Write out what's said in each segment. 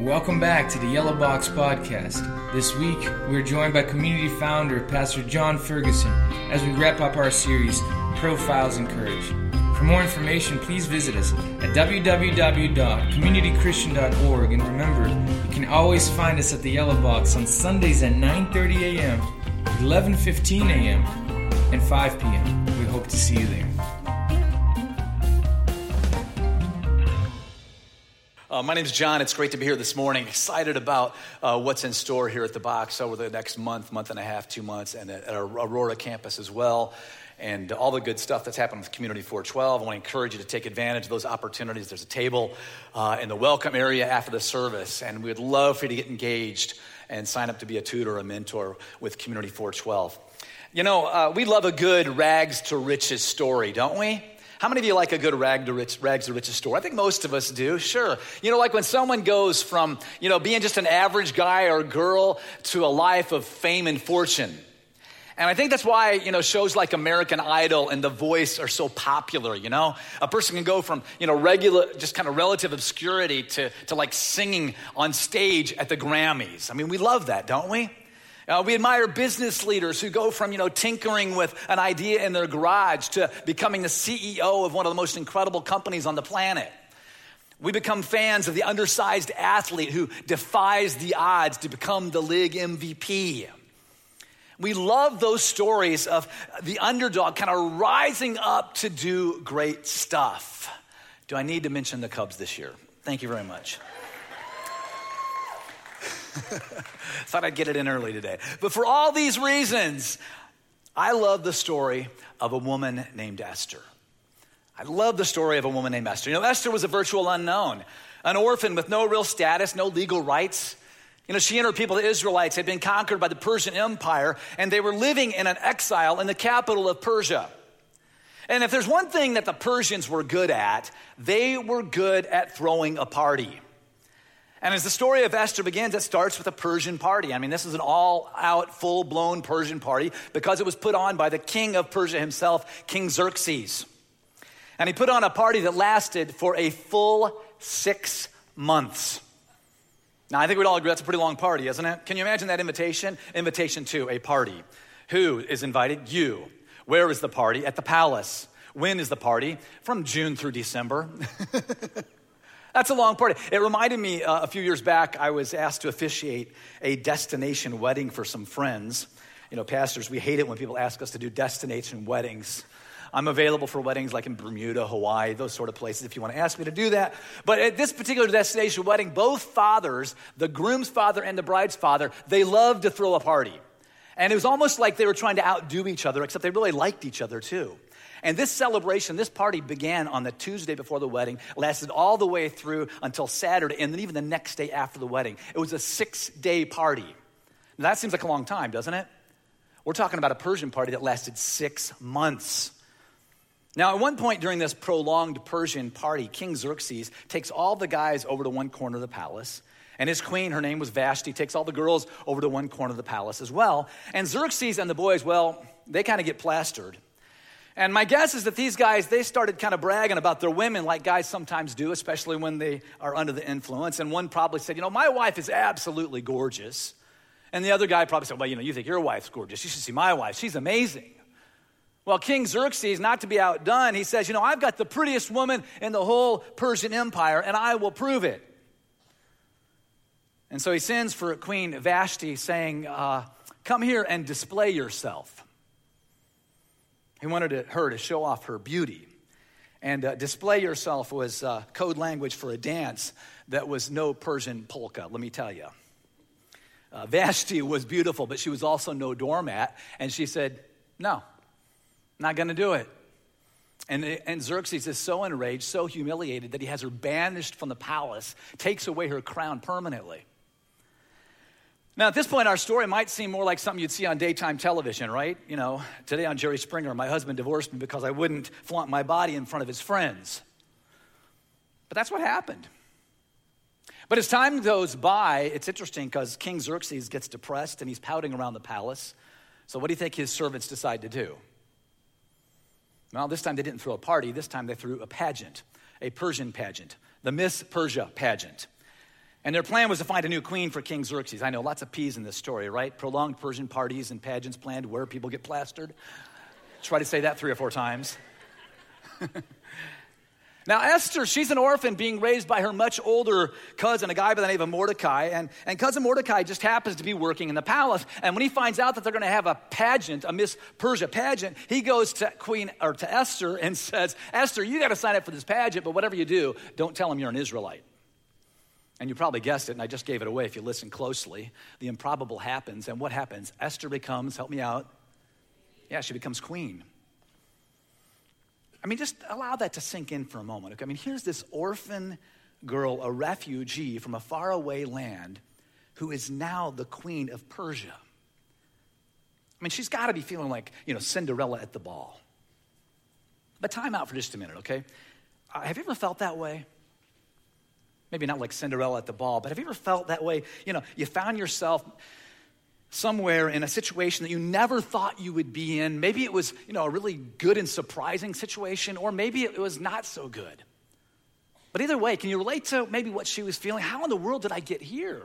Welcome back to the Yellow Box Podcast. This week, we're joined by community founder Pastor John Ferguson as we wrap up our series, Profiles in Courage. For more information, please visit us at www.communitychristian.org and remember, you can always find us at the Yellow Box on Sundays at 9:30 a.m., 11:15 a.m., and 5 p.m. We hope to see you there. Uh, my name is John. It's great to be here this morning. Excited about uh, what's in store here at the box over the next month, month and a half, two months, and at, at our Aurora campus as well. And all the good stuff that's happening with Community 412. I want to encourage you to take advantage of those opportunities. There's a table uh, in the welcome area after the service, and we'd love for you to get engaged and sign up to be a tutor or a mentor with Community 412. You know, uh, we love a good rags to riches story, don't we? How many of you like a good rag to rich, rags to riches story? I think most of us do, sure. You know, like when someone goes from, you know, being just an average guy or girl to a life of fame and fortune. And I think that's why, you know, shows like American Idol and The Voice are so popular, you know? A person can go from, you know, regular, just kind of relative obscurity to, to like singing on stage at the Grammys. I mean, we love that, don't we? Uh, we admire business leaders who go from, you know, tinkering with an idea in their garage to becoming the CEO of one of the most incredible companies on the planet. We become fans of the undersized athlete who defies the odds to become the league MVP. We love those stories of the underdog kind of rising up to do great stuff. Do I need to mention the Cubs this year? Thank you very much. Thought I'd get it in early today. But for all these reasons, I love the story of a woman named Esther. I love the story of a woman named Esther. You know, Esther was a virtual unknown, an orphan with no real status, no legal rights. You know, she and her people, the Israelites, had been conquered by the Persian Empire, and they were living in an exile in the capital of Persia. And if there's one thing that the Persians were good at, they were good at throwing a party. And as the story of Esther begins, it starts with a Persian party. I mean, this is an all out, full blown Persian party because it was put on by the king of Persia himself, King Xerxes. And he put on a party that lasted for a full six months. Now, I think we'd all agree that's a pretty long party, isn't it? Can you imagine that invitation? Invitation to a party. Who is invited? You. Where is the party? At the palace. When is the party? From June through December. That's a long party. It reminded me uh, a few years back, I was asked to officiate a destination wedding for some friends. You know, pastors, we hate it when people ask us to do destination weddings. I'm available for weddings like in Bermuda, Hawaii, those sort of places if you want to ask me to do that. But at this particular destination wedding, both fathers, the groom's father and the bride's father, they loved to throw a party. And it was almost like they were trying to outdo each other, except they really liked each other too. And this celebration, this party began on the Tuesday before the wedding, lasted all the way through until Saturday, and then even the next day after the wedding. It was a six day party. Now, that seems like a long time, doesn't it? We're talking about a Persian party that lasted six months. Now, at one point during this prolonged Persian party, King Xerxes takes all the guys over to one corner of the palace. And his queen, her name was Vashti, takes all the girls over to one corner of the palace as well. And Xerxes and the boys, well, they kind of get plastered. And my guess is that these guys, they started kind of bragging about their women like guys sometimes do, especially when they are under the influence. And one probably said, You know, my wife is absolutely gorgeous. And the other guy probably said, Well, you know, you think your wife's gorgeous. You should see my wife. She's amazing. Well, King Xerxes, not to be outdone, he says, You know, I've got the prettiest woman in the whole Persian Empire, and I will prove it. And so he sends for Queen Vashti, saying, uh, Come here and display yourself. He wanted her to show off her beauty. And uh, display yourself was uh, code language for a dance that was no Persian polka, let me tell you. Uh, Vashti was beautiful, but she was also no doormat. And she said, No, not going to do it. And, and Xerxes is so enraged, so humiliated, that he has her banished from the palace, takes away her crown permanently. Now, at this point, our story might seem more like something you'd see on daytime television, right? You know, today on Jerry Springer, my husband divorced me because I wouldn't flaunt my body in front of his friends. But that's what happened. But as time goes by, it's interesting because King Xerxes gets depressed and he's pouting around the palace. So, what do you think his servants decide to do? Well, this time they didn't throw a party, this time they threw a pageant, a Persian pageant, the Miss Persia pageant. And their plan was to find a new queen for King Xerxes. I know lots of P's in this story, right? Prolonged Persian parties and pageants planned where people get plastered. Try to say that three or four times. Now, Esther, she's an orphan being raised by her much older cousin, a guy by the name of Mordecai. And, and cousin Mordecai just happens to be working in the palace. And when he finds out that they're going to have a pageant, a Miss Persia pageant, he goes to Queen or to Esther and says, Esther, you got to sign up for this pageant, but whatever you do, don't tell him you're an Israelite. And you probably guessed it, and I just gave it away if you listen closely. The improbable happens, and what happens? Esther becomes, help me out. Yeah, she becomes queen. I mean, just allow that to sink in for a moment. Okay? I mean, here's this orphan girl, a refugee from a faraway land, who is now the queen of Persia. I mean, she's got to be feeling like, you know, Cinderella at the ball. But time out for just a minute, okay? Uh, have you ever felt that way? Maybe not like Cinderella at the ball, but have you ever felt that way? You know, you found yourself somewhere in a situation that you never thought you would be in. Maybe it was, you know, a really good and surprising situation, or maybe it was not so good. But either way, can you relate to maybe what she was feeling? How in the world did I get here?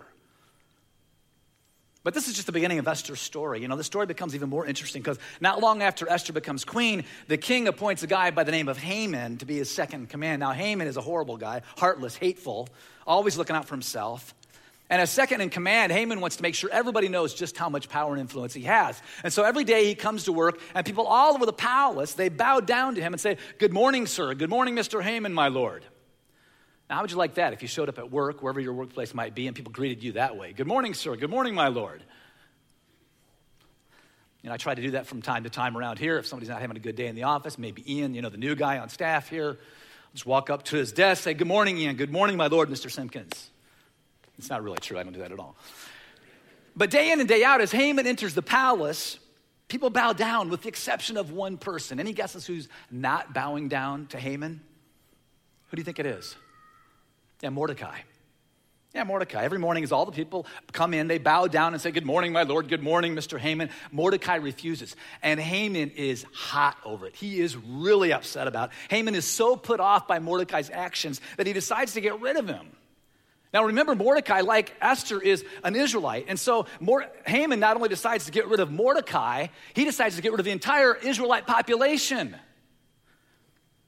But this is just the beginning of Esther's story. You know, the story becomes even more interesting because not long after Esther becomes queen, the king appoints a guy by the name of Haman to be his second in command. Now, Haman is a horrible guy, heartless, hateful, always looking out for himself. And as second in command, Haman wants to make sure everybody knows just how much power and influence he has. And so every day he comes to work, and people all over the palace, they bow down to him and say, Good morning, sir. Good morning, Mr. Haman, my lord. Now, how would you like that if you showed up at work, wherever your workplace might be, and people greeted you that way? Good morning, sir. Good morning, my lord. You know, I try to do that from time to time around here. If somebody's not having a good day in the office, maybe Ian, you know, the new guy on staff here, I'll just walk up to his desk, say, Good morning, Ian. Good morning, my lord, Mr. Simpkins. It's not really true. I don't do that at all. But day in and day out, as Haman enters the palace, people bow down with the exception of one person. Any guesses who's not bowing down to Haman? Who do you think it is? Yeah, Mordecai. Yeah, Mordecai. Every morning, as all the people come in, they bow down and say, Good morning, my Lord. Good morning, Mr. Haman. Mordecai refuses. And Haman is hot over it. He is really upset about it. Haman is so put off by Mordecai's actions that he decides to get rid of him. Now remember, Mordecai, like Esther, is an Israelite. And so Haman not only decides to get rid of Mordecai, he decides to get rid of the entire Israelite population.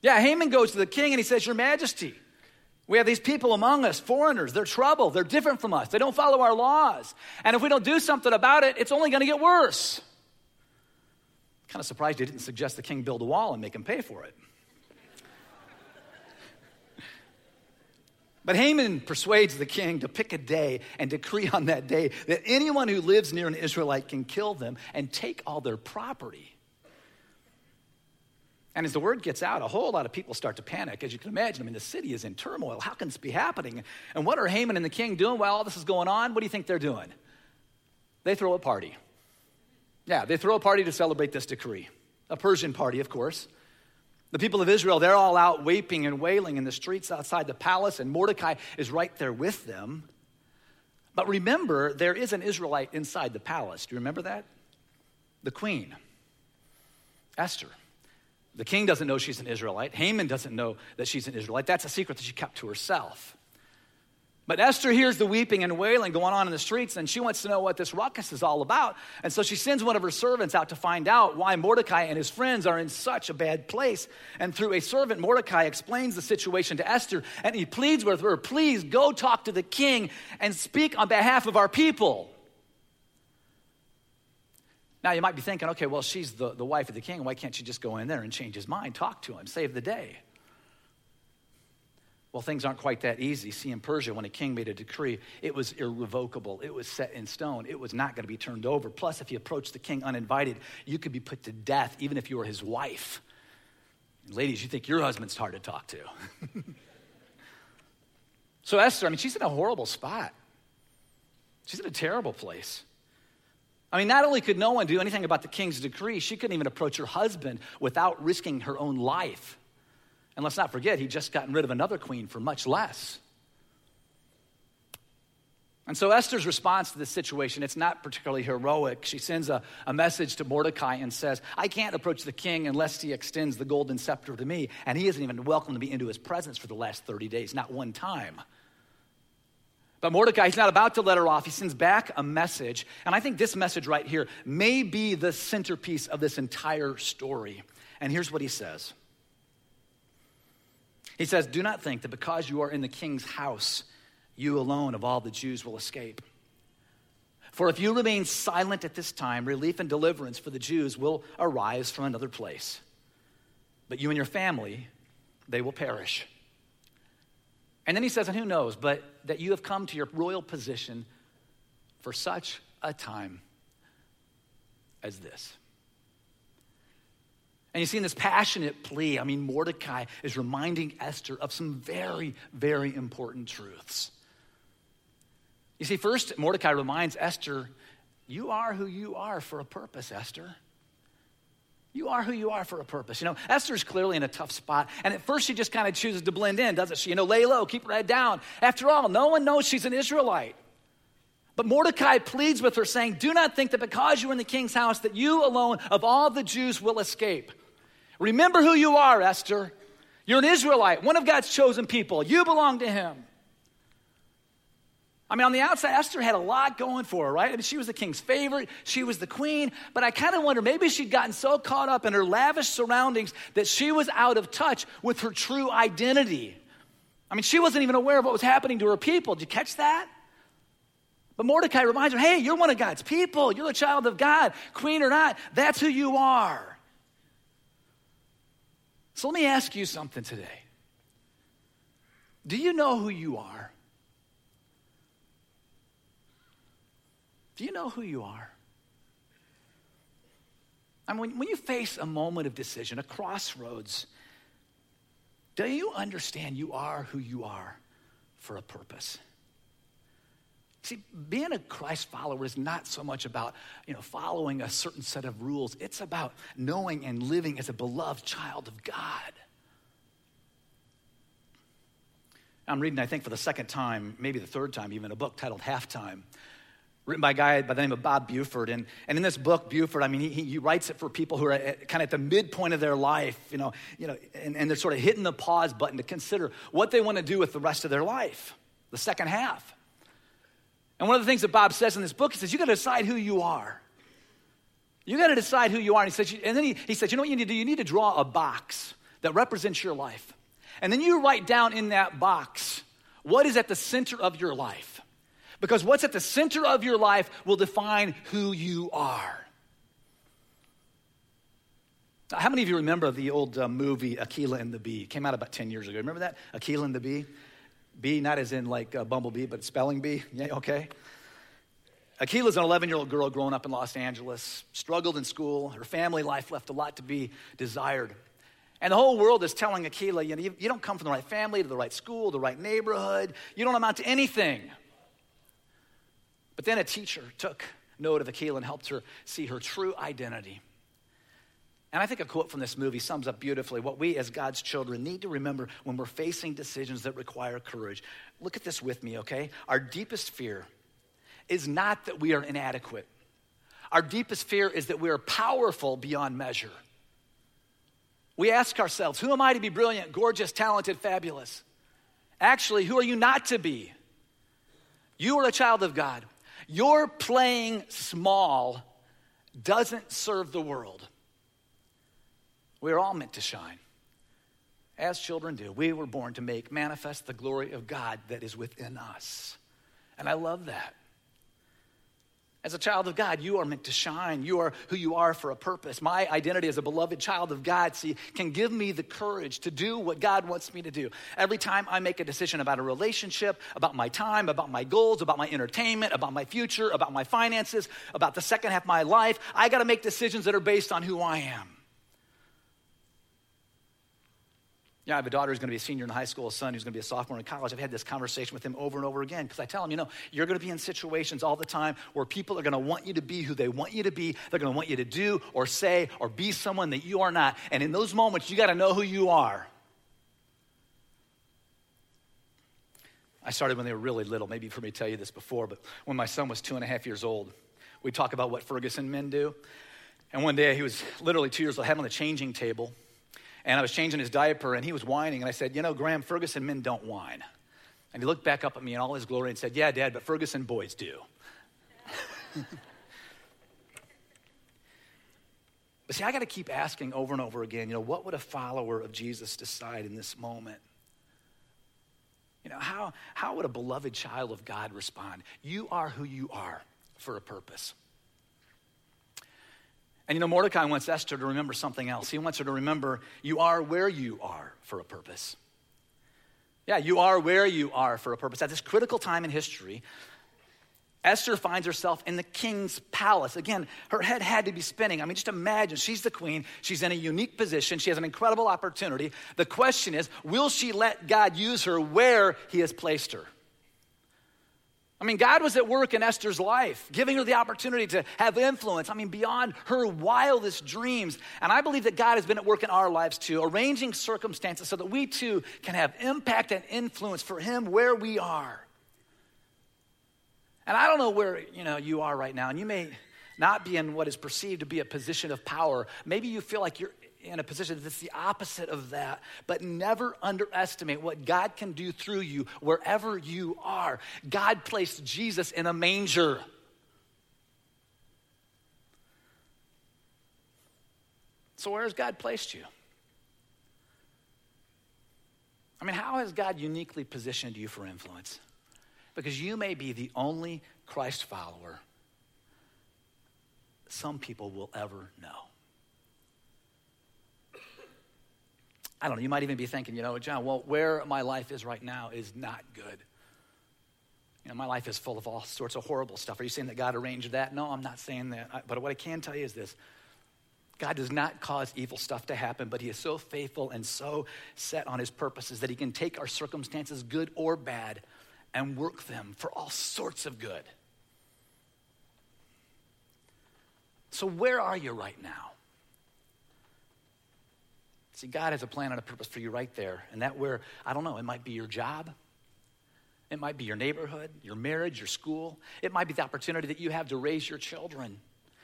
Yeah, Haman goes to the king and he says, Your Majesty, we have these people among us, foreigners. They're trouble. They're different from us. They don't follow our laws. And if we don't do something about it, it's only going to get worse. Kind of surprised he didn't suggest the king build a wall and make him pay for it. But Haman persuades the king to pick a day and decree on that day that anyone who lives near an Israelite can kill them and take all their property. And as the word gets out, a whole lot of people start to panic. As you can imagine, I mean, the city is in turmoil. How can this be happening? And what are Haman and the king doing while all this is going on? What do you think they're doing? They throw a party. Yeah, they throw a party to celebrate this decree. A Persian party, of course. The people of Israel, they're all out weeping and wailing in the streets outside the palace, and Mordecai is right there with them. But remember, there is an Israelite inside the palace. Do you remember that? The queen, Esther. The king doesn't know she's an Israelite. Haman doesn't know that she's an Israelite. That's a secret that she kept to herself. But Esther hears the weeping and wailing going on in the streets, and she wants to know what this ruckus is all about. And so she sends one of her servants out to find out why Mordecai and his friends are in such a bad place. And through a servant, Mordecai explains the situation to Esther, and he pleads with her, Please go talk to the king and speak on behalf of our people. Now, you might be thinking, okay, well, she's the, the wife of the king. Why can't she just go in there and change his mind, talk to him, save the day? Well, things aren't quite that easy. See, in Persia, when a king made a decree, it was irrevocable, it was set in stone, it was not going to be turned over. Plus, if you approached the king uninvited, you could be put to death, even if you were his wife. And ladies, you think your husband's hard to talk to. so, Esther, I mean, she's in a horrible spot. She's in a terrible place. I mean, not only could no one do anything about the king's decree, she couldn't even approach her husband without risking her own life. And let's not forget, he'd just gotten rid of another queen for much less. And so Esther's response to this situation, it's not particularly heroic. She sends a, a message to Mordecai and says, I can't approach the king unless he extends the golden scepter to me. And he hasn't even welcomed me into his presence for the last 30 days, not one time. But Mordecai, he's not about to let her off. He sends back a message. And I think this message right here may be the centerpiece of this entire story. And here's what he says He says, Do not think that because you are in the king's house, you alone of all the Jews will escape. For if you remain silent at this time, relief and deliverance for the Jews will arise from another place. But you and your family, they will perish. And then he says, and who knows, but that you have come to your royal position for such a time as this. And you see, in this passionate plea, I mean, Mordecai is reminding Esther of some very, very important truths. You see, first, Mordecai reminds Esther, You are who you are for a purpose, Esther. You are who you are for a purpose. You know, Esther's clearly in a tough spot. And at first, she just kind of chooses to blend in, doesn't she? You know, lay low, keep her head down. After all, no one knows she's an Israelite. But Mordecai pleads with her, saying, Do not think that because you're in the king's house, that you alone of all the Jews will escape. Remember who you are, Esther. You're an Israelite, one of God's chosen people. You belong to him. I mean, on the outside, Esther had a lot going for her, right? I mean, she was the king's favorite, she was the queen, but I kind of wonder maybe she'd gotten so caught up in her lavish surroundings that she was out of touch with her true identity. I mean, she wasn't even aware of what was happening to her people. Did you catch that? But Mordecai reminds her hey, you're one of God's people, you're a child of God, queen or not, that's who you are. So let me ask you something today. Do you know who you are? Do you know who you are? I mean, when, you face a moment of decision, a crossroads, do you understand you are who you are for a purpose? See, being a Christ follower is not so much about, you know, following a certain set of rules. It's about knowing and living as a beloved child of God. I'm reading, I think, for the second time, maybe the third time, even a book titled Halftime written by a guy by the name of Bob Buford. And, and in this book, Buford, I mean, he, he writes it for people who are at, kind of at the midpoint of their life, you know, you know and, and they're sort of hitting the pause button to consider what they want to do with the rest of their life, the second half. And one of the things that Bob says in this book, he says, you got to decide who you are. You got to decide who you are. And, he says, and then he, he says, you know what you need to do? You need to draw a box that represents your life. And then you write down in that box what is at the center of your life. Because what's at the center of your life will define who you are. How many of you remember the old uh, movie Akeelah and the Bee? It came out about 10 years ago. Remember that? Akeelah and the Bee? Bee, not as in like uh, bumblebee, but spelling bee. Yeah, okay. Akeelah's an 11 year old girl growing up in Los Angeles, struggled in school. Her family life left a lot to be desired. And the whole world is telling Akeelah, you, know, you, you don't come from the right family, to the right school, the right neighborhood. You don't amount to anything. But then a teacher took note of Akeelah and helped her see her true identity. And I think a quote from this movie sums up beautifully what we as God's children need to remember when we're facing decisions that require courage. Look at this with me, okay? Our deepest fear is not that we are inadequate. Our deepest fear is that we are powerful beyond measure. We ask ourselves, who am I to be brilliant, gorgeous, talented, fabulous? Actually, who are you not to be? You are a child of God. Your playing small doesn't serve the world. We're all meant to shine. As children do, we were born to make manifest the glory of God that is within us. And I love that. As a child of God, you are meant to shine. You are who you are for a purpose. My identity as a beloved child of God, see, can give me the courage to do what God wants me to do. Every time I make a decision about a relationship, about my time, about my goals, about my entertainment, about my future, about my finances, about the second half of my life, I got to make decisions that are based on who I am. Yeah, I have a daughter who's going to be a senior in high school, a son who's going to be a sophomore in college. I've had this conversation with him over and over again because I tell him, you know, you're going to be in situations all the time where people are going to want you to be who they want you to be. They're going to want you to do or say or be someone that you are not. And in those moments, you got to know who you are. I started when they were really little. Maybe for me to tell you this before, but when my son was two and a half years old, we talk about what Ferguson men do. And one day he was literally two years old, having on the changing table and I was changing his diaper, and he was whining. And I said, You know, Graham, Ferguson men don't whine. And he looked back up at me in all his glory and said, Yeah, Dad, but Ferguson boys do. but see, I got to keep asking over and over again, you know, what would a follower of Jesus decide in this moment? You know, how, how would a beloved child of God respond? You are who you are for a purpose. And you know, Mordecai wants Esther to remember something else. He wants her to remember you are where you are for a purpose. Yeah, you are where you are for a purpose. At this critical time in history, Esther finds herself in the king's palace. Again, her head had to be spinning. I mean, just imagine she's the queen. She's in a unique position. She has an incredible opportunity. The question is will she let God use her where he has placed her? I mean, God was at work in Esther's life, giving her the opportunity to have influence. I mean, beyond her wildest dreams. And I believe that God has been at work in our lives too, arranging circumstances so that we too can have impact and influence for Him where we are. And I don't know where you know you are right now, and you may not be in what is perceived to be a position of power. Maybe you feel like you're in a position that's the opposite of that. But never underestimate what God can do through you wherever you are. God placed Jesus in a manger. So, where has God placed you? I mean, how has God uniquely positioned you for influence? Because you may be the only Christ follower some people will ever know. I don't know, you might even be thinking, you know, John, well, where my life is right now is not good. You know, my life is full of all sorts of horrible stuff. Are you saying that God arranged that? No, I'm not saying that. But what I can tell you is this God does not cause evil stuff to happen, but He is so faithful and so set on His purposes that He can take our circumstances, good or bad, and work them for all sorts of good. So, where are you right now? See, God has a plan and a purpose for you right there. And that where, I don't know, it might be your job. It might be your neighborhood, your marriage, your school. It might be the opportunity that you have to raise your children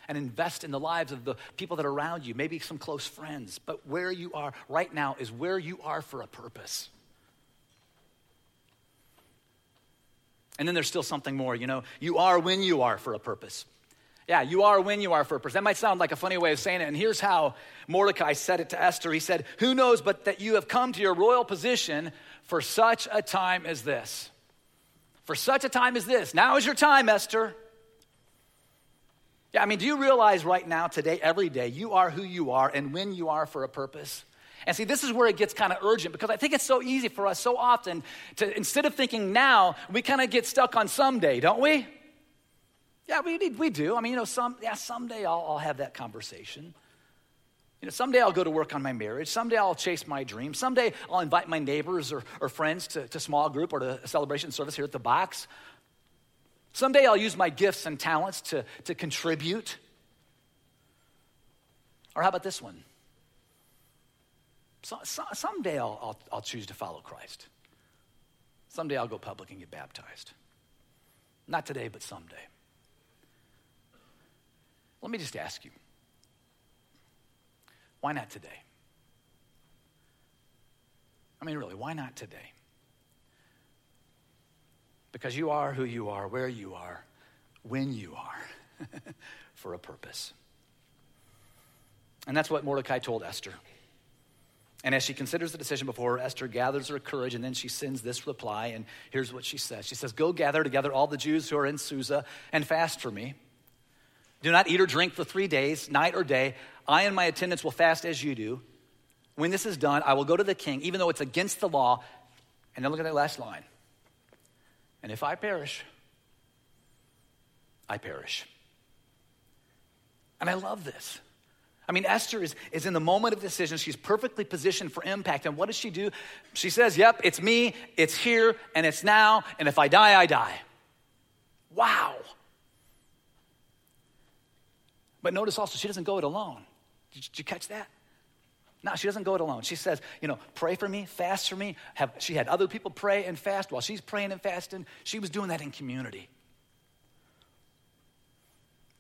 and invest in the lives of the people that are around you, maybe some close friends. But where you are right now is where you are for a purpose. And then there's still something more. You know, you are when you are for a purpose. Yeah, you are when you are for a person. That might sound like a funny way of saying it. And here's how Mordecai said it to Esther. He said, Who knows but that you have come to your royal position for such a time as this? For such a time as this. Now is your time, Esther. Yeah, I mean, do you realize right now, today, every day, you are who you are and when you are for a purpose? And see, this is where it gets kind of urgent because I think it's so easy for us so often to, instead of thinking now, we kind of get stuck on someday, don't we? Yeah, we, need, we do. I mean, you know, some, yeah, someday I'll, I'll have that conversation. You know, someday I'll go to work on my marriage. Someday I'll chase my dream. Someday I'll invite my neighbors or, or friends to, to small group or to a celebration service here at the box. Someday I'll use my gifts and talents to, to contribute. Or how about this one? So, so, someday I'll, I'll, I'll choose to follow Christ. Someday I'll go public and get baptized. Not today, but someday. Let me just ask you why not today? I mean, really, why not today? Because you are who you are, where you are, when you are, for a purpose. And that's what Mordecai told Esther. And as she considers the decision before her, Esther gathers her courage and then she sends this reply. And here's what she says She says, Go gather together all the Jews who are in Susa and fast for me. Do not eat or drink for three days, night or day. I and my attendants will fast as you do. When this is done, I will go to the king, even though it's against the law. And then look at that last line. And if I perish, I perish. And I love this. I mean, Esther is, is in the moment of decision. She's perfectly positioned for impact. And what does she do? She says, Yep, it's me, it's here, and it's now. And if I die, I die. Wow. But notice also, she doesn't go it alone. Did you catch that? No, she doesn't go it alone. She says, you know, pray for me, fast for me. Have, she had other people pray and fast while she's praying and fasting. She was doing that in community.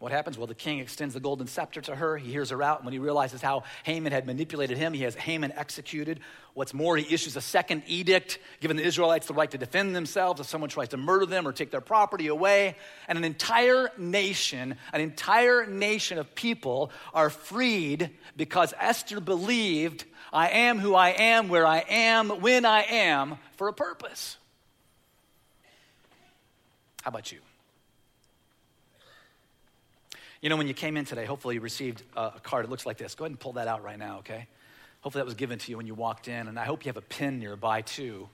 What happens? Well, the king extends the golden scepter to her. He hears her out. And when he realizes how Haman had manipulated him, he has Haman executed. What's more, he issues a second edict, giving the Israelites the right to defend themselves if someone tries to murder them or take their property away. And an entire nation, an entire nation of people are freed because Esther believed, I am who I am, where I am, when I am, for a purpose. How about you? You know, when you came in today, hopefully you received a card. It looks like this. Go ahead and pull that out right now, okay? Hopefully that was given to you when you walked in, and I hope you have a pin nearby too.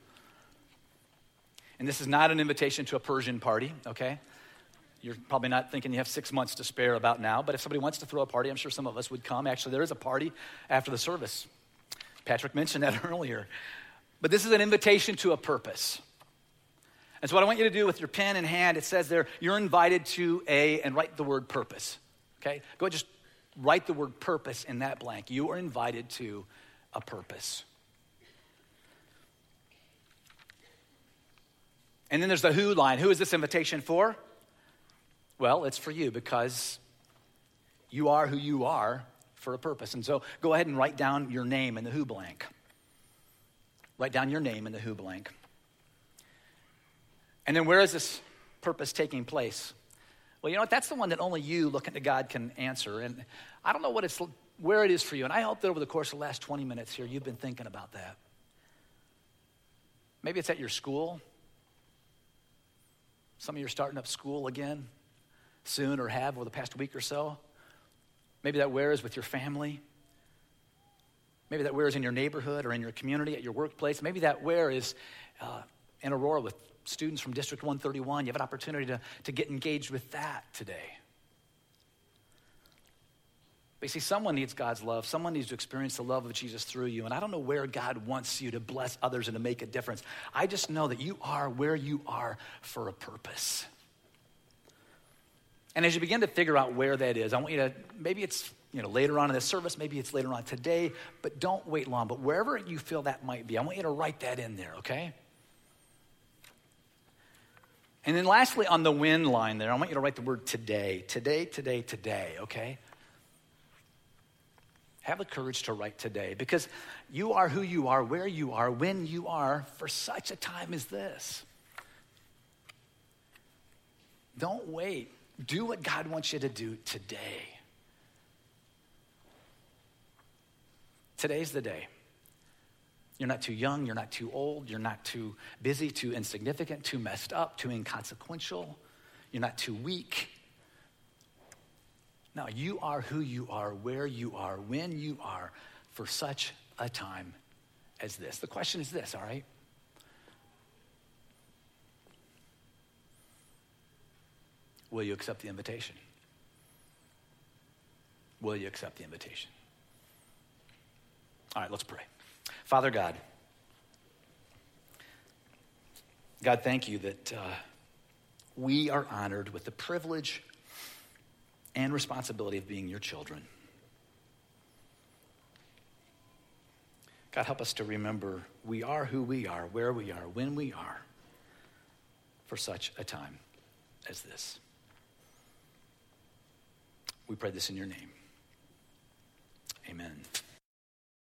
And this is not an invitation to a Persian party, okay? You're probably not thinking you have six months to spare about now, but if somebody wants to throw a party, I'm sure some of us would come. Actually, there is a party after the service. Patrick mentioned that earlier. But this is an invitation to a purpose. And so, what I want you to do with your pen in hand, it says there, you're invited to a, and write the word purpose. Okay? Go ahead, just write the word purpose in that blank. You are invited to a purpose. And then there's the who line. Who is this invitation for? Well, it's for you because you are who you are for a purpose. And so go ahead and write down your name in the who blank. Write down your name in the who blank. And then where is this purpose taking place? Well, you know what? That's the one that only you looking to God can answer. And I don't know what it's, where it is for you. And I hope that over the course of the last 20 minutes here, you've been thinking about that. Maybe it's at your school. Some of you are starting up school again soon or have over the past week or so. Maybe that where is with your family. Maybe that where is in your neighborhood or in your community, at your workplace. Maybe that where is uh, in Aurora with students from District 131. You have an opportunity to, to get engaged with that today. But you see, someone needs God's love. Someone needs to experience the love of Jesus through you. And I don't know where God wants you to bless others and to make a difference. I just know that you are where you are for a purpose. And as you begin to figure out where that is, I want you to, maybe it's you know, later on in this service, maybe it's later on today, but don't wait long. But wherever you feel that might be, I want you to write that in there, okay? And then lastly, on the win line there, I want you to write the word today. Today, today, today, okay? Have the courage to write today because you are who you are, where you are, when you are for such a time as this. Don't wait. Do what God wants you to do today. Today's the day. You're not too young, you're not too old, you're not too busy, too insignificant, too messed up, too inconsequential, you're not too weak. No, you are who you are, where you are, when you are, for such a time as this. The question is this, all right? Will you accept the invitation? Will you accept the invitation? All right, let's pray. Father God, God, thank you that uh, we are honored with the privilege and responsibility of being your children. God, help us to remember we are who we are, where we are, when we are, for such a time as this. We pray this in your name. Amen.